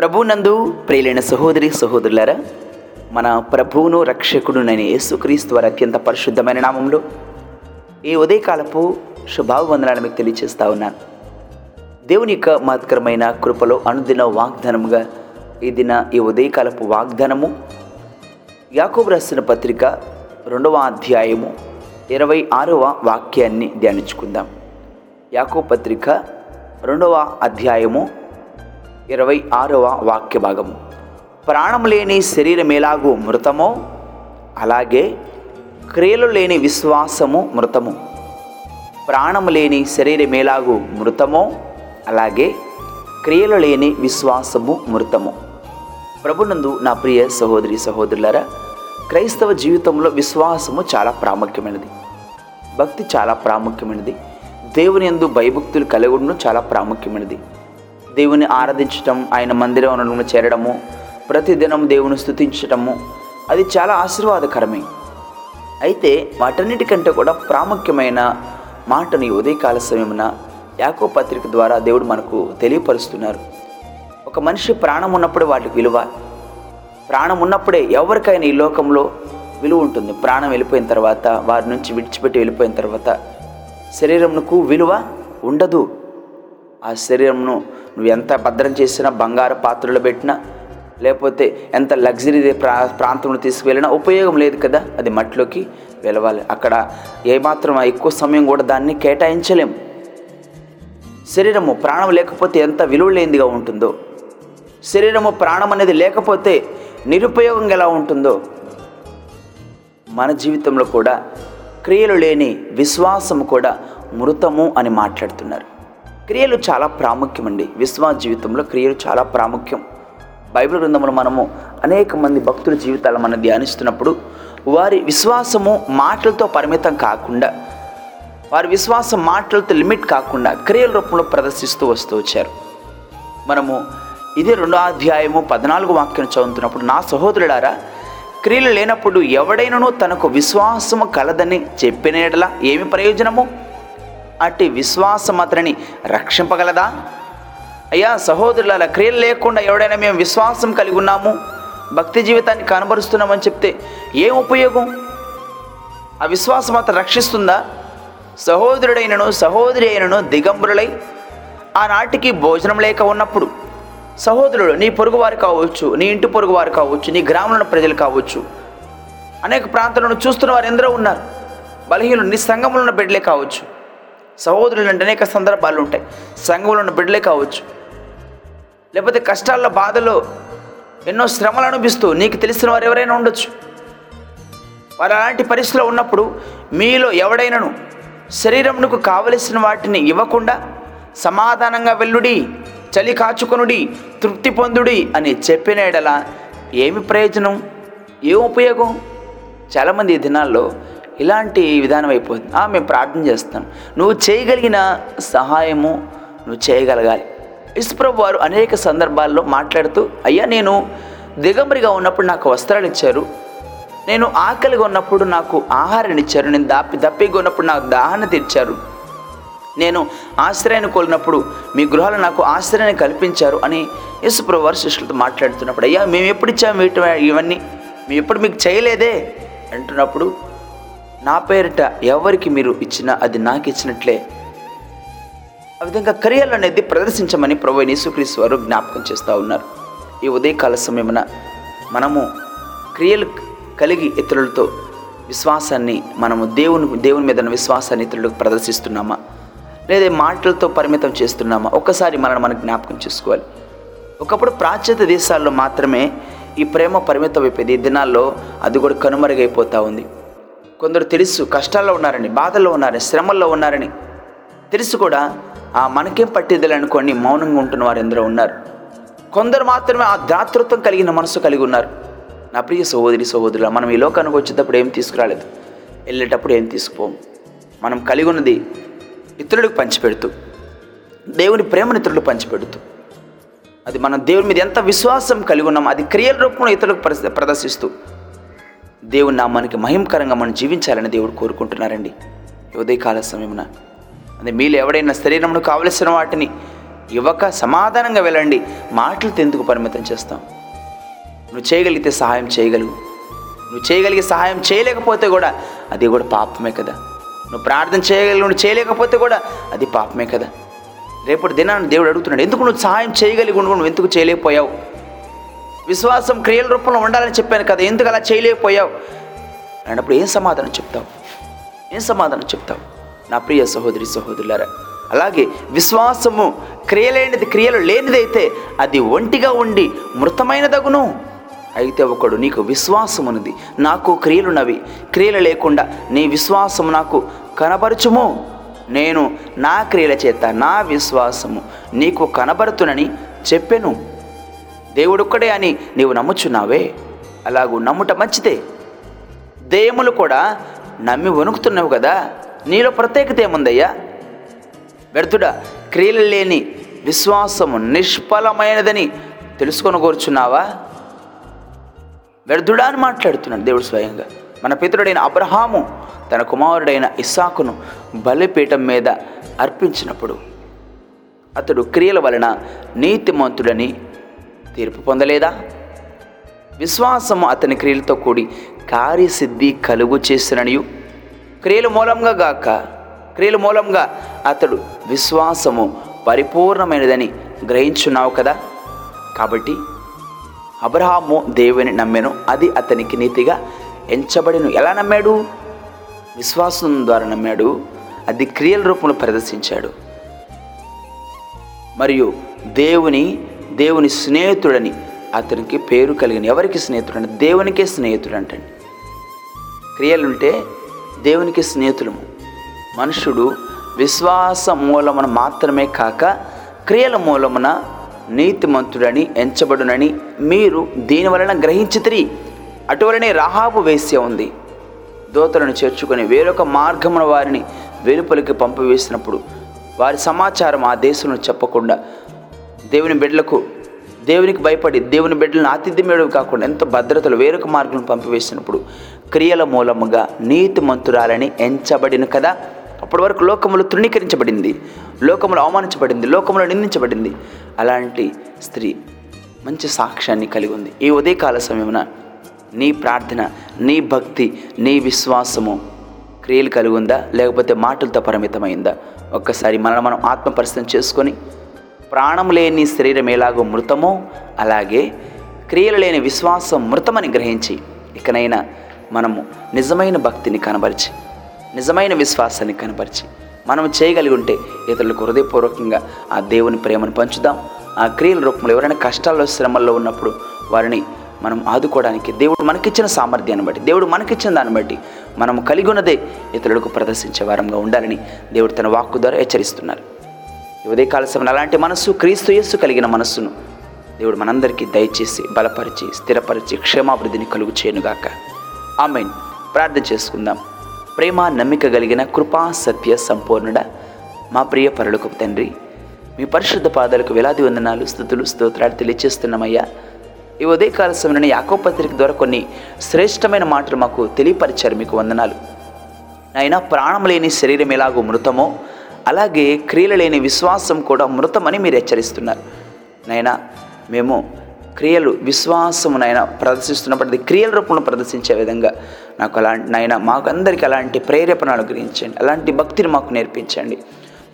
ప్రభునందు ప్రియులైన సహోదరి సహోదరులారా మన ప్రభువును రక్షకుడు నేను యేసుక్రీస్తు వారి అత్యంత పరిశుద్ధమైన నామంలో ఈ ఉదయకాలపు శుభావందనాలు మీకు తెలియజేస్తా ఉన్నాను. దేవుని యొక్క మహత్కరమైన కృపలో అనుదిన వాగ్దానముగా ఈ దిన ఈ ఉదయకాలపు వాగ్దానము యాకోబు రాసిన పత్రిక రెండవ అధ్యాయము ఇరవై ఆరవ వాక్యాన్ని ధ్యానించుకుందాం. యాకో పత్రిక రెండవ అధ్యాయము ఇరవై ఆరవ వాక్య భాగము ప్రాణం లేని శరీరం ఎలాగూ మృతమో? అలాగే క్రియలు లేని విశ్వాసము మృతము. ప్రాణం లేని శరీరం ఎలాగూ మృతమో? అలాగే క్రియలు లేని విశ్వాసము మృతము. ప్రభునందు నా ప్రియ సహోదరి సహోదరులరా క్రైస్తవ జీవితంలో విశ్వాసము చాలా ప్రాముఖ్యమైనది. భక్తి చాలా ప్రాముఖ్యమైనది. దేవుని యందు భయభక్తులు కలగడం చాలా ప్రాముఖ్యమైనది. దేవుని ఆరాధించటం ఆయన మందిరంలో చేరడము ప్రతిదినం దేవుని స్తుతించటము అది చాలా ఆశీర్వాదకరమే. అయితే వాటన్నిటికంటే కూడా ప్రాముఖ్యమైన మాటని ఉదయకాల సమయమున యాకో పత్రిక ద్వారా దేవుడు మనకు తెలియపరుస్తున్నారు. ఒక మనిషి ప్రాణం ఉన్నప్పుడే వాటికి విలువ ప్రాణం ఉన్నప్పుడే ఎవరికైనా ఈ లోకంలో విలువ ఉంటుంది. ప్రాణం వెళ్ళిపోయిన తర్వాత వారి నుంచి విడిచిపెట్టి వెళ్ళిపోయిన తర్వాత శరీరంకు విలువ ఉండదు. ఆ శరీరంను నువ్వు ఎంత భద్రం చేసినా బంగారు పాత్రలు పెట్టినా లేకపోతే ఎంత లగ్జరీ ప్రా ప్రాంతంలో తీసుకువెళ్ళినా ఉపయోగం లేదు కదా. అది మట్టిలోకి వెలవాలి. అక్కడ ఏమాత్రం ఎక్కువ సమయం కూడా దాన్ని కేటాయించలేము. శరీరము ప్రాణం లేకపోతే ఎంత విలువ లేనిదిగా ఉంటుందో శరీరము ప్రాణం అనేది లేకపోతే నిరుపయోగంగా ఎలా ఉంటుందో మన జీవితంలో కూడా క్రియలు లేని విశ్వాసము కూడా మృతము అని మాట్లాడుతున్నారు. క్రియలు చాలా ప్రాముఖ్యమండి. విశ్వాస జీవితంలో క్రియలు చాలా ప్రాముఖ్యం. బైబిల్ గ్రంథంలో మనము అనేక మంది భక్తుల జీవితాలు మనం ధ్యానిస్తున్నప్పుడు వారి విశ్వాసము మాటలతో పరిమితం కాకుండా వారి విశ్వాసం మాటలతో లిమిట్ కాకుండా క్రియల రూపంలో ప్రదర్శిస్తూ వస్తూ వచ్చారు. మనము ఇదే రెండో అధ్యాయము పద్నాలుగు వాక్యం చదువుతున్నప్పుడు నా సహోదరుడారా క్రియలు లేనప్పుడు ఎవడైనను తనకు విశ్వాసము కలదని చెప్పిన ఏమి ప్రయోజనము? అట్టి విశ్వాసం అతనిని రక్షింపగలదా? అయ్యా సహోదరుల క్రియలు లేకుండా ఎవడైనా మేము విశ్వాసం కలిగి ఉన్నాము? భక్తి జీవితాన్ని కనబరుస్తున్నామని చెప్తే ఏం ఉపయోగం? ఆ విశ్వాసం అతను రక్షిస్తుందా? సహోదరుడైనను సహోదరి అయినను దిగంబరులై ఆనాటికి భోజనం లేక ఉన్నప్పుడు సహోదరుడు నీ పొరుగువారు కావచ్చు నీ ఇంటి పొరుగువారు కావచ్చు నీ గ్రామంలో ప్రజలు కావచ్చు అనేక ప్రాంతాలను చూస్తున్న వారు ఎందరో ఉన్నారు. బలహీనులు నీ సంఘంలో ఉన్న బిడ్డలే కావచ్చు. సహోదరులు అంటే అనేక సందర్భాలు ఉంటాయి. సంఘంలో ఉన్న బిడ్డలే కావచ్చు. లేకపోతే కష్టాల్లో బాధలో ఎన్నో శ్రమలు అనిపిస్తూ నీకు తెలిసిన వారు ఎవరైనా ఉండొచ్చు. వారు అలాంటి పరిస్థితిలో ఉన్నప్పుడు మీలో ఎవడైనను శరీరమునకు కావలసిన వాటిని ఇవ్వకుండా సమాధానంగా వెల్లుడి చలి కాచుకొనుడి తృప్తి పొందుడి అని చెప్పిన ఎడల ఏమి ప్రయోజనం? ఏం ఉపయోగం? చాలామంది ఈ దినాల్లో ఇలాంటి విధానం అయిపోతుంది. "ఆ, మేము ప్రార్థన చేస్తాం. నువ్వు చేయగలిగిన సహాయము నువ్వు చేయగలగాలి. ఇసుప్రభు వారు అనేక సందర్భాల్లో మాట్లాడుతూ అయ్యా నేను దిగంబరిగా ఉన్నప్పుడు నాకు వస్త్రాలు ఇచ్చారు. నేను ఆకలిగా ఉన్నప్పుడు నాకు ఆహారాన్ని ఇచ్చారు. నేను దాపి దప్పిగా ఉన్నప్పుడు నాకు దాహన తీర్చారు. నేను ఆశ్రయాన్ని కోలినప్పుడు మీ గృహాలు నాకు ఆశ్రయాన్ని కల్పించారు అని యేసుప్రభు వారు శిష్యులతో మాట్లాడుతున్నప్పుడు అయ్యా మేము ఎప్పుడు ఇచ్చాము ఇవన్నీ? మేము ఎప్పుడు మీకు చేయలేదే? అంటున్నప్పుడు నా పేరిట ఎవరికి మీరు ఇచ్చినా అది నాకు ఇచ్చినట్లే ఆ విధంగా క్రియలు అనేది ప్రదర్శించమని ప్రభు యేసుక్రీస్తు వారు జ్ఞాపకం చేస్తూ ఉన్నారు. ఈ ఉదయకాల సమయమున మనము క్రియలు కలిగి ఇతరులతో విశ్వాసాన్ని మనము దేవుని దేవుని మీద ఉన్న విశ్వాసాన్ని ఇతరులకు ప్రదర్శిస్తున్నామా? లేదా మాటలతో పరిమితం చేస్తున్నామా? ఒక్కసారి మనల్ని మనం జ్ఞాపకం చేసుకోవాలి. ఒకప్పుడు ప్రాచ్యత దేశాల్లో మాత్రమే ఈ ప్రేమ పరిమితం అయిపోయింది ఈ దినాల్లో అది కూడా కనుమరుగైపోతూ ఉంది. కొందరు తెలుసు కష్టాల్లో ఉన్నారని బాధల్లో ఉన్నారని శ్రమల్లో ఉన్నారని. తెలుసు కూడా ఆ మనకేం పట్టిద్దని అనుకోండి మౌనంగా ఉంటున్న వారు ఎందరో ఉన్నారు. కొందరు మాత్రమే ఆ దాతృత్వం కలిగిన మనసు కలిగి ఉన్నారు. నా ప్రియ సహోదరి సహోదరుల మనం ఈ లోకానికి వచ్చేటప్పుడు ఏం తీసుకురాలేదు? వెళ్ళేటప్పుడు ఏం తీసుకుపోము? మనం కలిగి ఉన్నది ఇతరులకు పంచిపెడుతూ దేవుని ప్రేమను ఇతరులకు పంచిపెడుతూ. అది మనం దేవుని మీద ఎంత విశ్వాసం కలిగి ఉన్నాం అది క్రియల రూపంలో ఇతరులకు ప్రదర్శిస్తూ. దేవుని నామానికి మహిమకరంగా మనం జీవించాలని దేవుడు కోరుకుంటున్నారండి. ఈ ఉదయకాల సమయమున. అదే మీలో ఎవడైనా శరీరమును కావలసిన వాటిని ఇవ్వక సమాధానంగా వెళ్ళండి. మాటలతో ఎందుకు పరిమితం చేస్తాం? నువ్వు చేయగలిగితే సహాయం చేయగలవు నువ్వు చేయగలిగే సహాయం చేయలేకపోతే కూడా అది కూడా పాపమే కదా. నువ్వు ప్రార్థన చేయగలిగి నువ్వు చేయలేకపోతే కూడా అది పాపమే కదా. రేపటి దినాన్ని దేవుడు అడుగుతున్నాడు ఎందుకు నువ్వు సహాయం చేయగలిగి నువ్వు ఎందుకు చేయలేకపోయావు? విశ్వాసం క్రియల రూపంలో ఉండాలని చెప్పాను కదా ఎందుకు అలా చేయలేకపోయావు? అన్నప్పుడు ఏం సమాధానం చెప్తావు? ఏం సమాధానం చెప్తావు? నా ప్రియ సహోదరి సహోదరులారా అలాగే విశ్వాసము క్రియలేనిది క్రియలు లేనిదైతే అది ఒంటిగా ఉండి మృతమైనదగును. అయితే ఒకడు నీకు విశ్వాసమున్నది నాకు క్రియలున్నవి క్రియలు లేకుండా నీ విశ్వాసం నాకు కనబరచుము. నేను నా క్రియల చేత నా విశ్వాసము నీకు కనబడుతునని చెప్పెను. దేవుడొక్కడే అని నీవు నమ్ముచున్నావే. అలాగూ నమ్ముట మంచిదే. దెయ్యములు కూడా నమ్మి వణుకుతున్నావు కదా నీలో ప్రత్యేకత ఏముందయ్యా? వ్యర్థుడా క్రియలు లేని విశ్వాసము నిష్ఫలమైనదని తెలుసుకొని కోరుచున్నావా? వ్యర్థుడా అని మాట్లాడుతున్నాడు దేవుడు స్వయంగా. మన పితరుడైన అబ్రహాము తన కుమారుడైన ఇసాకును బలిపీఠం మీద అర్పించినప్పుడు అతడు క్రియల వలన నీతిమంతుడని తీర్పు పొందలేదా? విశ్వాసము అతని క్రియలతో కూడి కార్యసిద్ధి కలుగు చేసిననియు. క్రియల మూలంగా గాక క్రియల మూలంగా అతడు విశ్వాసము పరిపూర్ణమైనదని గ్రహించున్నావు కదా? కాబట్టి అబ్రహాము దేవుని నమ్మెను అది అతనికి నీతిగా ఎంచబడిను. ఎలా నమ్మాడు? విశ్వాసం ద్వారా నమ్మాడు అది క్రియల రూపంలో ప్రదర్శించాడు. మరియు దేవుని దేవుని స్నేహితుడని అతనికి పేరు కలిగిన ఎవరికి స్నేహితుడు అంటే దేవునికే స్నేహితుడు అంటండి క్రియలుంటే దేవునికి స్నేహితులము. మనుషుడు విశ్వాస మూలమున మాత్రమే కాక క్రియల మూలమున నీతిమంతుడని ఎంచబడునని మీరు దీని వలన గ్రహించితిరి. అటువలనే రాహాబు వేసే ఉంది. దోతలను చేర్చుకొని వేరొక మార్గమున వారిని వెలుపలికి పంపివేసినప్పుడు వారి సమాచారం ఆ దేశంలో చెప్పకుండా దేవుని బిడ్డలకు దేవునికి భయపడి దేవుని బిడ్డలను ఆతిథ్యమేడు కాకుండా ఎంతో భద్రతలు వేరొక మార్గం పంపివేసినప్పుడు క్రియల మూలముగా నీతి మంతురాలని ఎంచబడిన కదా. అప్పటి వరకు లోకములు తృణీకరించబడింది లోకములు అవమానించబడింది లోకములు నిందించబడింది. అలాంటి స్త్రీ మంచి సాక్ష్యాన్ని కలిగి ఉంది. ఈ ఉదయకాల సమయమున నీ ప్రార్థన నీ భక్తి నీ విశ్వాసము క్రియలు కలిగి ఉందా? లేకపోతే మాటలతో పరిమితమైందా? ఒక్కసారి మనం మనం ఆత్మ పరిస్థితి చేసుకొని ప్రాణం లేని శరీరం ఎలాగో మృతమో అలాగే క్రియలు లేని విశ్వాసం మృతమని గ్రహించి ఇకనైనా మనము నిజమైన భక్తిని కనబరిచి నిజమైన విశ్వాసాన్ని కనబరిచి మనం చేయగలిగి ఉంటే ఇతరులకు హృదయపూర్వకంగా ఆ దేవుని ప్రేమను పంచుదాం. ఆ క్రియల రూపంలో ఎవరైనా కష్టాల్లో శ్రమల్లో ఉన్నప్పుడు వారిని మనం ఆదుకోవడానికి దేవుడు మనకిచ్చిన సామర్థ్యాన్ని బట్టి దేవుడు మనకిచ్చిన దాన్ని బట్టి మనం కలిగి ఉన్నదే ఇతరులకు ప్రదర్శించే వారంగా ఉండాలని దేవుడు తన వాక్కు ద్వారా హెచ్చరిస్తున్నారు. ఉదయకాల సమయంలో అలాంటి మనస్సు క్రీస్తు యేస్సు కలిగిన మనస్సును దేవుడు మనందరికీ దయచేసి బలపరిచి స్థిరపరిచి క్షేమాభివృద్ధిని కలుగు చేయనుగాక ఆమెన్. ప్రార్థన చేసుకుందాం. ప్రేమ నమ్మిక కలిగిన కృపా సత్య సంపూర్ణుడ మా ప్రియ పరులకు తండ్రి మీ పరిశుద్ధ పాదాలకు వేలాది వందనాలు స్థుతులు స్తోత్రాలు తెలియచేస్తున్నామయ్యా. ఈ ఉదయకాల సమయంలో యాకో పత్రిక ద్వారా కొన్ని శ్రేష్టమైన మాటలు మాకు తెలియపరిచారు మీకు వందనాలు. నాయన ప్రాణం లేని శరీరం ఎలాగో మృతమో అలాగే క్రియలు లేని విశ్వాసం కూడా మృతమని మీరు హెచ్చరిస్తున్నారు. నైనా మేము క్రియలు విశ్వాసమునైనా ప్రదర్శిస్తున్నప్పటికీ క్రియల రూపంలో ప్రదర్శించే విధంగా నాకు అలాంటి నాయన మాకు అందరికీ అలాంటి ప్రేరేపణలు అనుగ్రహించండి. అలాంటి భక్తిని మాకు నేర్పించండి.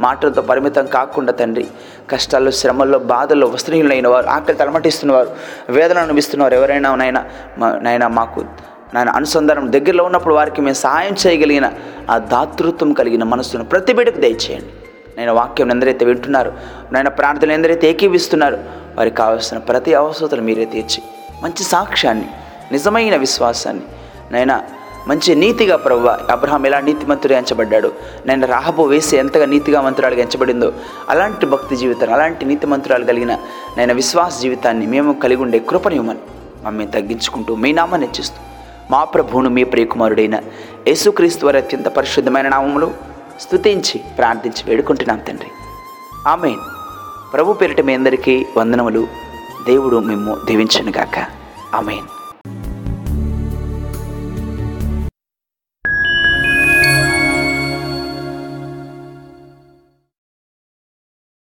మాటలతో పరిమితం కాకుండా తండ్రి కష్టాల్లో శ్రమల్లో బాధల్లో వస్త్రహీనులైన వారు ఆకలి తలమటిస్తున్నవారు వేదన అనుభవిస్తున్నవారు ఎవరైనా నైనా మా- నైనా మాకు నాయన అనుసంధానం దగ్గరలో ఉన్నప్పుడు వారికి మేము సహాయం చేయగలిగిన ఆ దాతృత్వం కలిగిన మనస్సును ప్రతి బిడ్డకు దయచేయండి. నేను వాక్యం ఎందరైతే వింటున్నారు నాయన ప్రార్థనలు ఎందరైతే ఏకీవిస్తున్నారు వారికి కావాల్సిన ప్రతి అవసరతలు మీరే తీర్చి మంచి సాక్ష్యాన్ని నిజమైన విశ్వాసాన్ని నైనా మంచి నీతిగా ప్రభు అబ్రహాం ఎలా నీతిమంతుడు ఎంచబడ్డాడు నేను రాహబు వేసి ఎంతగా నీతిగా మంత్రాలుగా ఎంచబడిందో అలాంటి భక్తి జీవితాన్ని అలాంటి నీతి మంత్రాలు కలిగిన నేను విశ్వాస జీవితాన్ని మేము కలిగి ఉండే కృపనివ్వమని మమ్మల్ని తగ్గించుకుంటూ మీ నామాన్ని హెచ్చిస్తూ మా ప్రభువును మీ ప్రియకుమారుడైన యేసుక్రీస్తు వారి అత్యంత పరిశుద్ధమైన నామములు స్తుతించి ప్రార్థించి వేడుకుంటున్నాం తండ్రి. ఆమె ప్రభు పేరిట మీ అందరికీ వందనములు. దేవుడు మేము దీవించనుగాక. ఆమెన్.